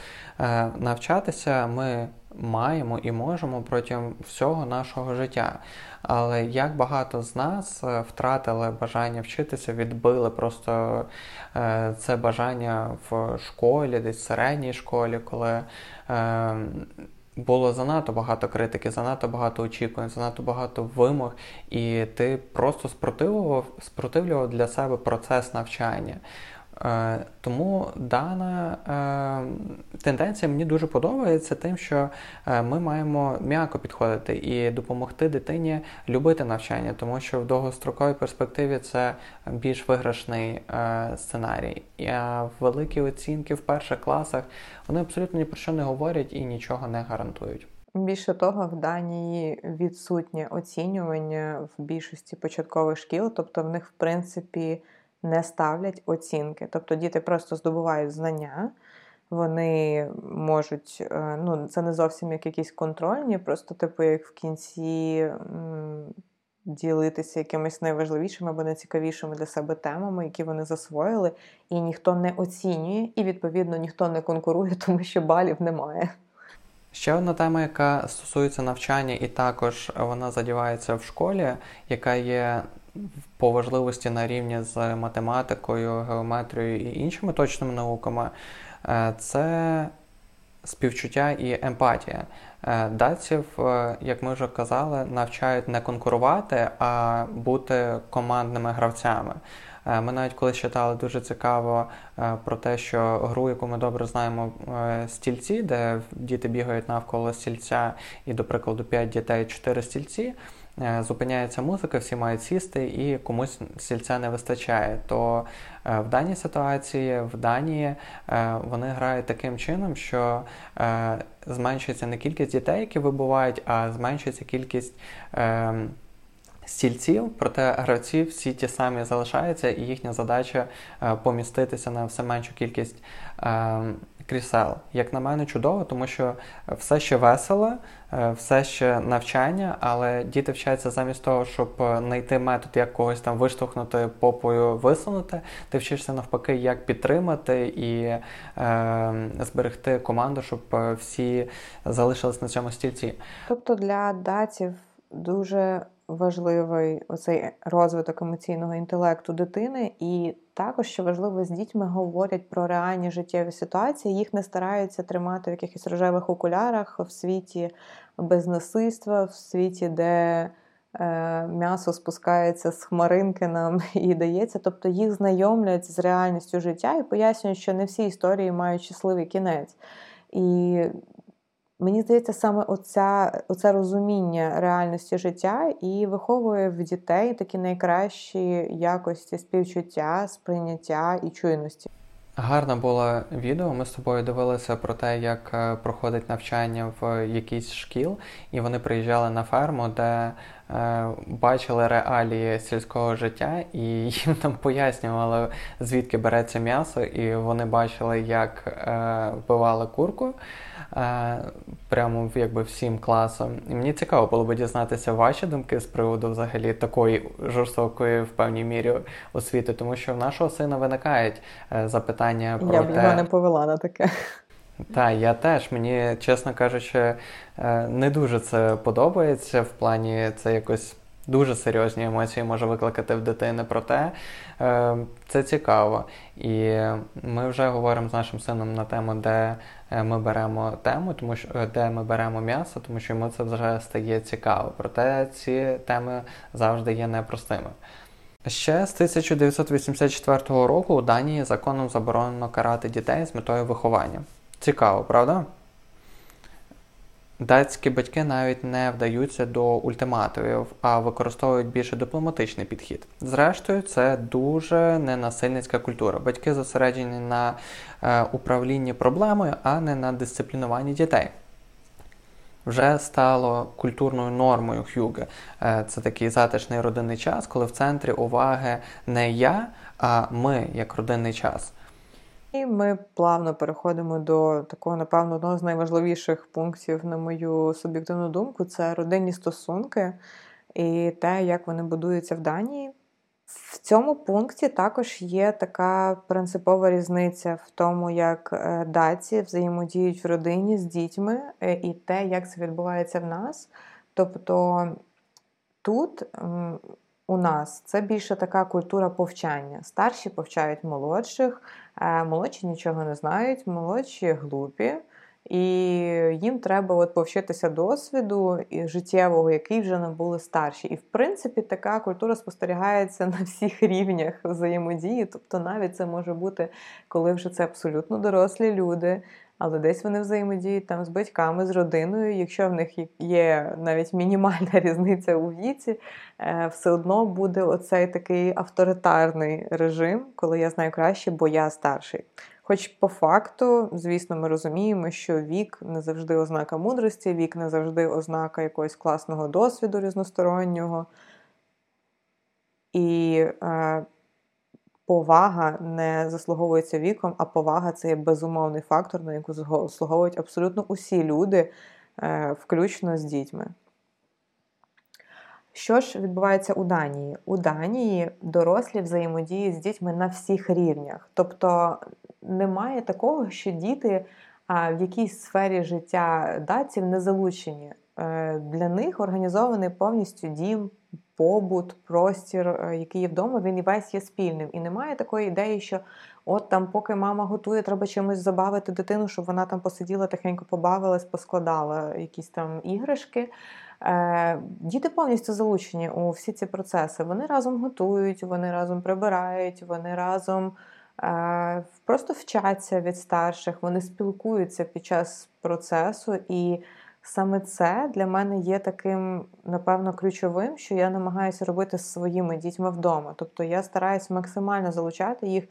е, навчатися ми маємо і можемо протягом всього нашого життя. Але як багато з нас е, втратили бажання вчитися, відбили просто це бажання в школі, десь в середній школі, коли було занадто багато критики, занадто багато очікувань, занадто багато вимог, і ти просто спротивлював, спротивлював для себе процес навчання. Е, тому дана е, тенденція мені дуже подобається тим, що е, ми маємо м'яко підходити і допомогти дитині любити навчання, тому що в довгостроковій перспективі це більш виграшний сценарій. А великі оцінки в перших класах вони абсолютно ні про що не говорять і нічого не гарантують. Більше того, в Данії відсутнє оцінювання в більшості початкових шкіл, тобто в них, в принципі, не ставлять оцінки. Тобто діти просто здобувають знання, вони можуть, е, ну, це не зовсім як якісь контрольні, просто, типу, як в кінці ділитися якимись найважливішими або найцікавішими для себе темами, які вони засвоїли, і ніхто не оцінює, і, відповідно, ніхто не конкурує, (laughs) тому що балів немає. Ще одна тема, яка стосується навчання, і також вона задівається в школі, яка є по важливості на рівні з математикою, геометрією і іншими точними науками, е, це співчуття і емпатія. Е, датців, е, як ми вже казали, навчають не конкурувати, а бути командними гравцями. Ми навіть колись читали дуже цікаво про те, що гру, яку ми добре знаємо, стільці, де діти бігають навколо стільця, і, до прикладу, 5 дітей, 4 стільці. Е, зупиняється музика, всі мають сісти і комусь стільця не вистачає. То е, в даній ситуації, в Данії, е, вони грають таким чином, що зменшується не кількість дітей, які вибувають, а зменшується кількість. Стільців, проте гравці всі ті самі залишаються, і їхня задача поміститися на все меншу кількість крісел. Як на мене, чудово, тому що все ще весело, е, все ще навчання, але діти вчаться замість того, щоб знайти метод, як когось там виштовхнути попою, висунути. Ти вчишся навпаки, як підтримати і е, зберегти команду, щоб всі залишились на цьому стільці. Тобто для датів дуже важливий оцей розвиток емоційного інтелекту дитини, і також що важливо з дітьми говорять про реальні життєві ситуації. Їх не стараються тримати в якихось рожевих окулярах в світі без насильства, в світі, де е, м'ясо спускається з хмаринки нам і дається. Тобто їх знайомлять з реальністю життя і пояснюють, що не всі історії мають щасливий кінець. І Мені здається, саме оця, оце розуміння реальності життя і виховує в дітей такі найкращі якості співчуття, сприйняття і чуйності. Гарне було відео. Ми з тобою дивилися про те, як е, проходить навчання в якійсь шкіл, і вони приїжджали на ферму, де е, бачили реалії сільського життя, і (laughs) їм там пояснювали, звідки береться м'ясо, і вони бачили, як е, вбивали курку. Е, прямо якби всім класом. І мені цікаво було би дізнатися ваші думки з приводу взагалі такої жорстокої в певній мірі освіти, тому що в нашого сина виникають е, запитання про я те... Б його не повела на таке. Так, я теж. Мені, чесно кажучи, е, не дуже це подобається в плані це якось дуже серйозні емоції може викликати в дитини. Проте е, це цікаво. І ми вже говоримо з нашим сином на тему, де е, ми беремо тему, тому що е, де ми беремо м'ясо, тому що йому це вже стає цікаво. Проте ці теми завжди є непростими. Ще з 1984 року у Данії законом заборонено карати дітей з метою виховання. Цікаво, правда? Датські батьки навіть не вдаються до ультиматумів, а використовують більше дипломатичний підхід. Зрештою, це дуже ненасильницька культура. Батьки зосереджені на е, управлінні проблемою, а не на дисциплінуванні дітей. Вже стало культурною нормою хюге. Е, це такий затишний родинний час, коли в центрі уваги не я, а ми як родинний час. І ми плавно переходимо до такого, напевно, одного з найважливіших пунктів, на мою суб'єктивну думку, це родинні стосунки і те, як вони будуються в Данії. В цьому пункті також є така принципова різниця в тому, як е, даці взаємодіють в родині з дітьми, е, і те, як це відбувається в нас. Тобто тут у нас це більше така культура повчання. Старші повчають молодших, молодші нічого не знають, молодші глупі. І їм треба от повчитися досвіду життєвого, який вже набули старші. І в принципі така культура спостерігається на всіх рівнях взаємодії. Тобто, навіть це може бути, коли вже це абсолютно дорослі люди, але десь вони взаємодіють там з батьками, з родиною. Якщо в них є навіть мінімальна (laughs) різниця у віці, е, все одно буде оцей такий авторитарний режим, коли я знаю краще, бо я старший. Хоч по факту, звісно, ми розуміємо, що вік не завжди ознака мудрості, вік не завжди ознака якогось класного досвіду різностороннього. І е, повага не заслуговується віком, а повага це є безумовний фактор, на яку заслуговують абсолютно усі люди, е, включно з дітьми. Що ж відбувається у Данії? У Данії дорослі взаємодіють з дітьми на всіх рівнях. Тобто немає такого, що діти в якійсь сфері життя датців не залучені. Е, для них організований повністю дім, побут, простір, е, який є вдома, він і весь є спільним. І немає такої ідеї, що от там, поки мама готує, треба чимось забавити дитину, щоб вона там посиділа, тихенько побавилась, поскладала якісь там іграшки. Е, діти повністю залучені у всі ці процеси. Вони разом готують, вони разом прибирають, вони разом. Просто вчаться від старших, вони спілкуються під час процесу, і саме це для мене є таким, напевно, ключовим, що я намагаюся робити з своїми дітьми вдома. Тобто я стараюсь максимально залучати їх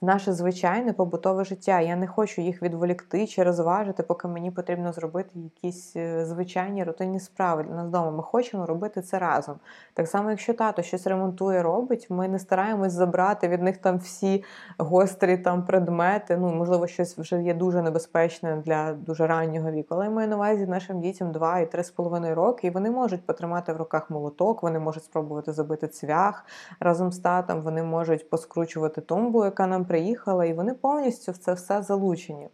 в наше звичайне побутове життя. Я не хочу їх відволікти чи розважити, поки мені потрібно зробити якісь е, звичайні рутинні справи для нас вдома. Ми хочемо робити це разом. Так само, якщо тато щось ремонтує, робить, ми не стараємось забрати від них там всі гострі там предмети. Ну, можливо, щось вже є дуже небезпечне для дуже раннього віку. Але маю на увазі нашим дітям 2 і 3,5 роки, і вони можуть потримати в руках молоток, вони можуть спробувати забити цвях разом з татом, вони можуть поскручувати тумбу, яка нам приїхала, і вони повністю в це все залучені.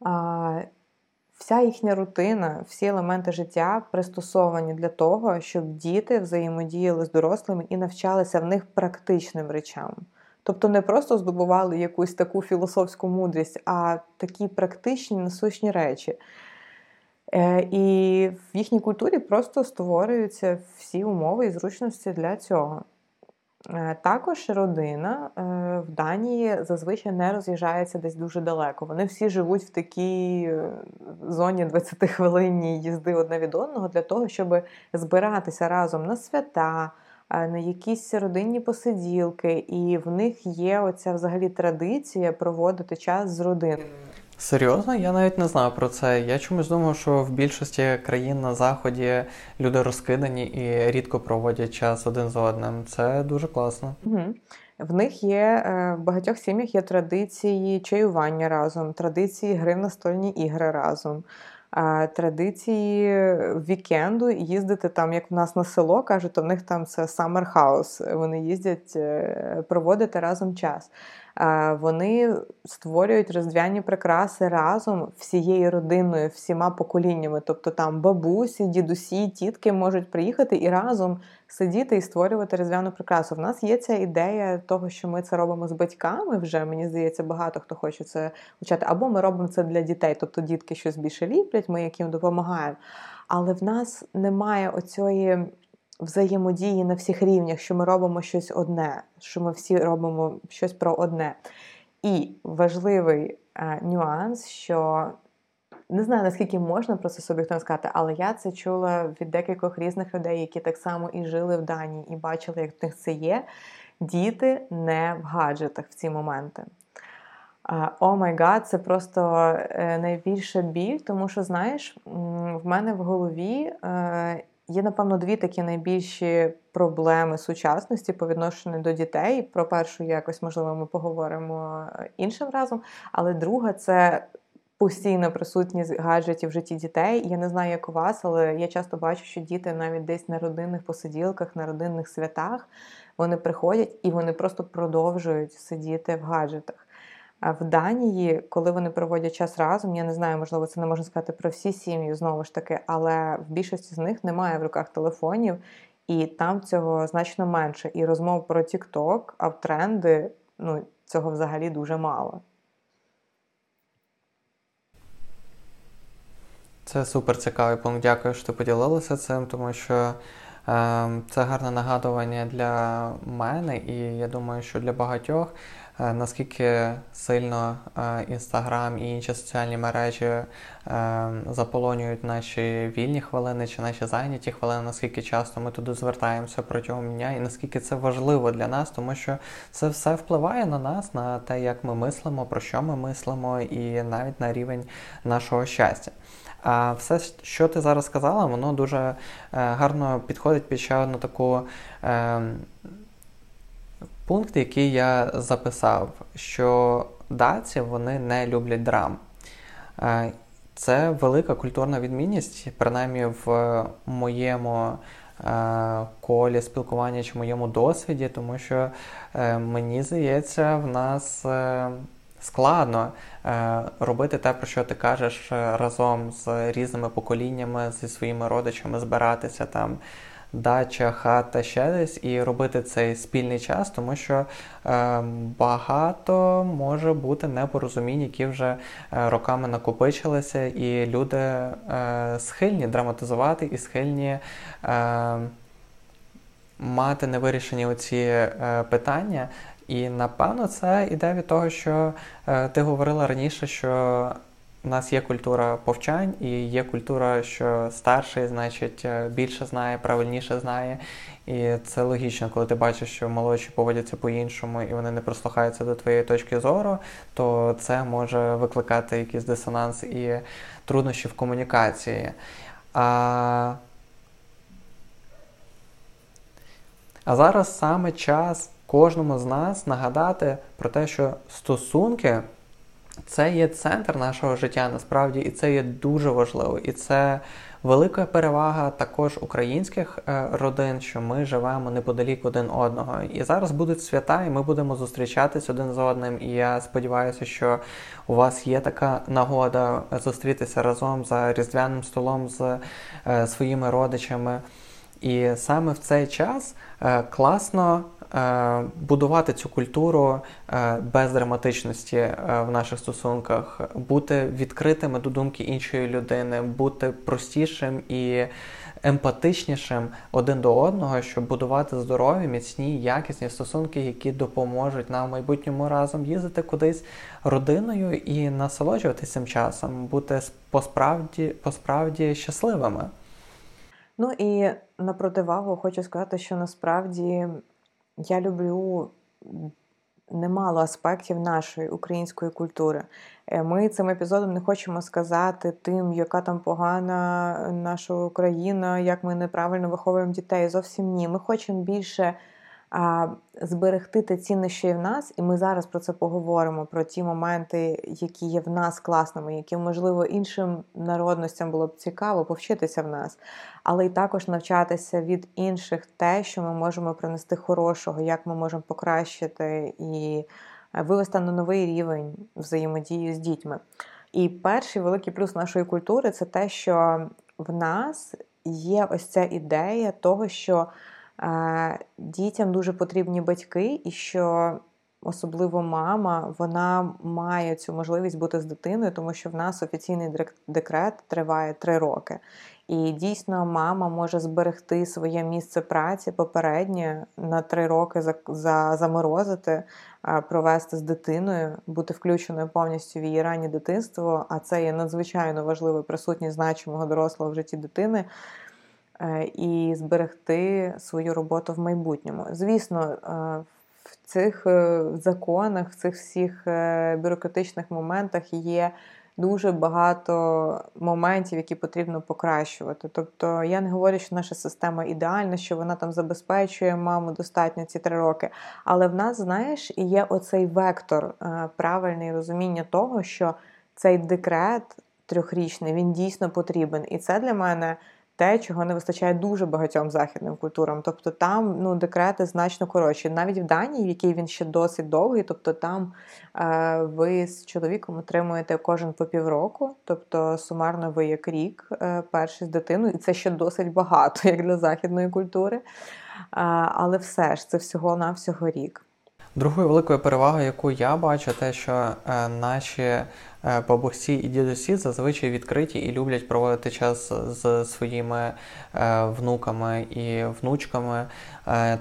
А, Вся їхня рутина, всі елементи життя пристосовані для того, щоб діти взаємодіяли з дорослими і навчалися в них практичним речам. Тобто не просто здобували якусь таку філософську мудрість, а такі практичні насущні речі. Е, і в їхній культурі просто створюються всі умови і зручності для цього. Е, також родина е, в Данії зазвичай не роз'їжджається десь дуже далеко. Вони всі живуть в такій е, зоні 20 хвилинній їзди одне від одного для того, щоб збиратися разом на свята, на якісь родинні посиділки, і в них є оця взагалі традиція проводити час з родиною. Серйозно, я навіть не знав про це. Я чомусь думав, що в більшості країн на заході люди розкидані і рідко проводять час один з одним. Це дуже класно. Угу. В них є е, в багатьох сім'ях є традиції чаювання разом, традиції гри в настольні ігри разом. Традиції вікенду їздити там, як в нас на село кажуть, то в них там це summer house, Вони їздять е, проводити разом час. Вони створюють різдвяні прикраси разом всією родиною, всіма поколіннями. Тобто там бабусі, дідусі, тітки можуть приїхати і разом сидіти і створювати різдвяну прикрасу. В нас є ця ідея того, що ми це робимо з батьками. Вже мені здається, багато хто хоче це почати. Або ми робимо це для дітей, тобто дітки щось більше ліплять, ми яким допомагаємо. Але в нас немає оцієї взаємодії на всіх рівнях, що ми робимо щось одне, що ми всі робимо щось про одне. І важливий е, нюанс, що не знаю, наскільки можна про це суб'єктивно сказати, але я це чула від декількох різних людей, які так само і жили в Данії, і бачили, як в них це є. Діти не в гаджетах в ці моменти. Oh my God, це просто е, найбільша біль, тому що, знаєш, в мене в голові е, Є, напевно, дві такі найбільші проблеми сучасності по відношенню до дітей. Про першу якось, можливо, ми поговоримо іншим разом. Але друга це постійна присутність гаджетів в житті дітей. Я не знаю, як у вас, але я часто бачу, що діти навіть десь на родинних посиділках, на родинних святах вони приходять і вони просто продовжують сидіти в гаджетах. В Данії, коли вони проводять час разом, я не знаю, можливо, це не можна сказати про всі сім'ї знову ж таки, але в більшості з них немає в руках телефонів, і там цього значно менше. І розмов про TikTok, а в тренди ну, цього взагалі дуже мало. Це супер цікавий пункт. Дякую, що ти поділилася цим, тому що е, це гарне нагадування для мене, і я думаю, що для багатьох. Е, наскільки сильно Інстаграм і інші соціальні мережі е, заполонюють наші вільні хвилини чи наші зайняті хвилини, наскільки часто ми туди звертаємося протягом дня, і наскільки це важливо для нас, тому що це все впливає на нас, на те, як ми мислимо, про що ми мислимо, і навіть на рівень нашого щастя. А все, що ти зараз сказала, воно дуже е, гарно підходить під ще одну таку ем, пункт, який я записав, що даці вони не люблять драм. Е, це велика культурна відмінність, принаймні в моєму е, колі спілкування чи моєму досвіді, тому що е, мені здається, в нас складно робити те, про що ти кажеш разом з різними поколіннями, зі своїми родичами, збиратися там дача, хата, ще десь, і робити цей спільний час, тому що е, багато може бути непорозумінь, які вже е, роками накопичилися, і люди е, схильні драматизувати і схильні. Е, Мати невирішені оці е, питання, і напевно це іде від того, що е, ти говорила раніше, що у нас є культура повчань і є культура, що старший, значить, е, більше знає, правильніше знає. І це логічно, коли ти бачиш, що молодші поводяться по-іншому і вони не прислухаються до твоєї точки зору, то це може викликати якийсь дисонанс і труднощі в комунікації. А а зараз саме час кожному з нас нагадати про те, що стосунки. Це є центр нашого життя насправді, і це є дуже важливо. І це велика перевага також українських е, родин, що ми живемо неподалік один одного. І зараз будуть свята, і ми будемо зустрічатись один з одним. І я сподіваюся, що у вас є така нагода зустрітися разом за різдвяним столом з е, своїми родичами. І саме в цей час е, класно будувати цю культуру е, без драматичності е, в наших стосунках, бути відкритими до думки іншої людини, бути простішим і емпатичнішим один до одного, щоб будувати здорові, міцні, якісні стосунки, які допоможуть нам в майбутньому разом їздити кудись родиною і насолоджуватися цим часом, бути посправді, посправді щасливими. Ну і на противагу хочу сказати, що насправді я люблю немало аспектів нашої української культури. Е, ми цим епізодом не хочемо сказати тим, яка там погана наша Україна, як ми неправильно виховуємо дітей. Зовсім ні. Ми хочемо більше зберегти те цінне, що є в нас, і ми зараз про це поговоримо: про ті моменти, які є в нас класними, які, можливо, іншим народностям було б цікаво повчитися в нас, але й також навчатися від інших те, що ми можемо принести хорошого, як ми можемо покращити і вивести на новий рівень взаємодії з дітьми. І перший великий плюс нашої культури це те, що в нас є ось ця ідея того, що дітям дуже потрібні батьки, і що особливо мама вона має цю можливість бути з дитиною, тому що в нас офіційний декрет триває три роки. І дійсно мама може зберегти своє місце праці попереднє на три роки за, за заморозити, провести з дитиною, бути включеною повністю в її раннє дитинство. А це є надзвичайно важливою присутність значимого дорослого в житті дитини. Е, і зберегти свою роботу в майбутньому. Звісно, е, в цих е, законах, в цих всіх бюрократичних моментах є дуже багато моментів, які потрібно покращувати. Тобто я не говорю, що наша система ідеальна, що вона там забезпечує маму достатньо ці три роки. Але в нас, знаєш, є оцей вектор правильний розуміння того, що цей декрет трьохрічний він дійсно потрібен. І це для мене те, чого не вистачає дуже багатьом західним культурам. Тобто там ну, декрети значно коротші. Навіть в Данії, в якій він ще досить довгий, тобто там е, ви з чоловіком отримуєте кожен по півроку, тобто сумарно ви як рік е, перший з дитиною, і це ще досить багато, як для західної культури. Е, але все ж це всього-навсього рік. Другою великою перевагою, яку я бачу, те, що е, наші е, бабусі і дідусі зазвичай відкриті і люблять проводити час з своїми е, внуками і внучками,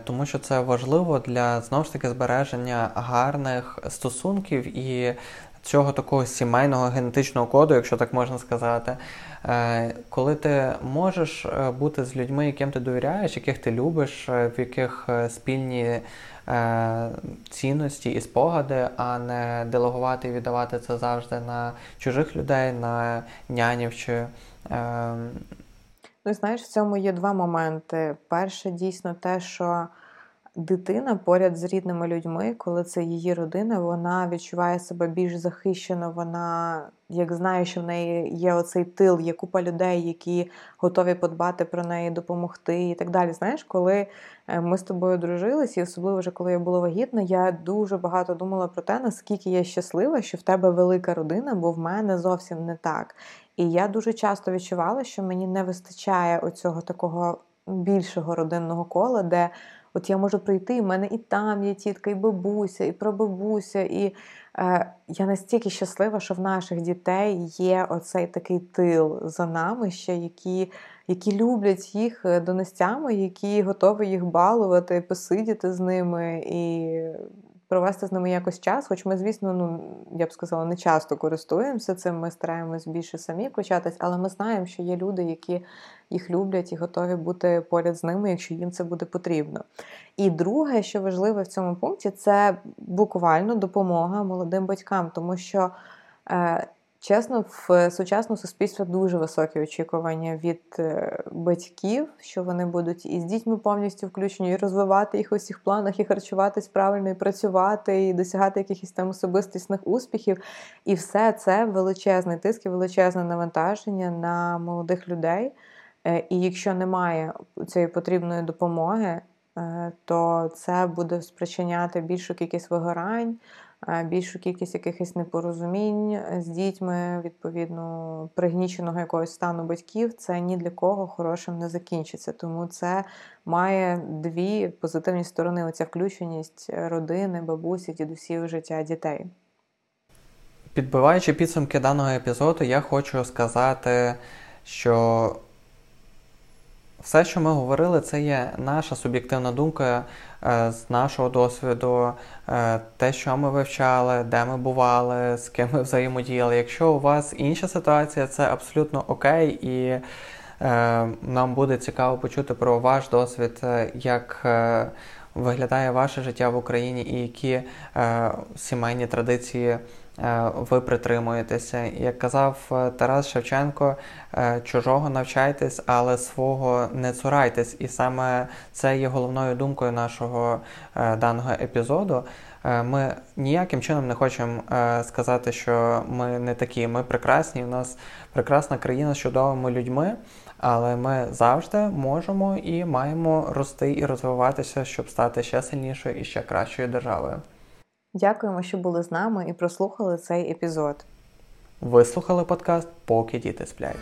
тому що це важливо для знову ж таки збереження гарних стосунків і цього такого сімейного генетичного коду, якщо так можна сказати. Коли ти можеш бути з людьми, яким ти довіряєш, яких ти любиш, в яких спільні цінності і спогади, а не делегувати і віддавати це завжди на чужих людей, на нянів чи. Ну, знаєш, в цьому є два моменти. Перше, дійсно, те, що дитина поряд з рідними людьми, коли це її родина, вона відчуває себе більш захищено. Вона як знає, що в неї є оцей тил, є купа людей, які готові подбати про неї, допомогти і так далі. Знаєш, коли е, ми з тобою дружились, і особливо вже коли я була вагітна, я дуже багато думала про те, наскільки я щаслива, що в тебе велика родина, бо в мене зовсім не так. І я дуже часто відчувала, що мені не вистачає оцього такого більшого родинного кола, де От я можу прийти, і в мене і там є тітка, і бабуся, і прабабуся. І е, я настільки щаслива, що в наших дітей є оцей такий тил за нами, ще які які люблять їх е, донестями, які готові їх балувати, посидіти з ними і провести з ними якось час. Хоч ми, звісно, ну я б сказала, не часто користуємося цим. Ми стараємось більше самі включатись, але ми знаємо, що є люди, які їх люблять і готові бути поряд з ними, якщо їм це буде потрібно. І друге, що важливе в цьому пункті, це буквально допомога молодим батькам, тому що. Е, Чесно, в сучасному суспільстві дуже високі очікування від е, батьків, що вони будуть і з дітьми повністю включені, і розвивати їх у всіх планах, і харчуватись правильно, і працювати, і досягати якихось там особистісних успіхів. І все це величезний тиск і величезне навантаження на молодих людей. Е, і якщо немає цієї потрібної допомоги, е, то це буде спричиняти більшу кількість вигорань більшу кількість якихось непорозумінь з дітьми, відповідно, пригніченого якогось стану батьків, це ні для кого хорошим не закінчиться. Тому це має дві позитивні сторони: оця включеність родини, бабусі, дідусів, життя дітей. Підбиваючи підсумки даного епізоду, я хочу сказати, що все, що ми говорили, це є наша суб'єктивна думка е, з нашого досвіду, е, те, що ми вивчали, де ми бували, з ким ми взаємодіяли. Якщо у вас інша ситуація, це абсолютно окей, і е, нам буде цікаво почути про ваш досвід, як виглядає ваше життя в Україні і які сімейні традиції. Е, ви притримуєтеся. Як казав е, Тарас Шевченко, е, чужого навчайтесь, але свого не цурайтесь. І саме це є головною думкою нашого даного епізоду. Ми ніяким чином не хочемо сказати, що ми не такі, ми прекрасні. У нас прекрасна країна з чудовими людьми, але ми завжди можемо і маємо рости і розвиватися, щоб стати ще сильнішою і ще кращою державою. Дякуємо, що були з нами і прослухали цей епізод. Ви слухали подкаст Поки діти сплять.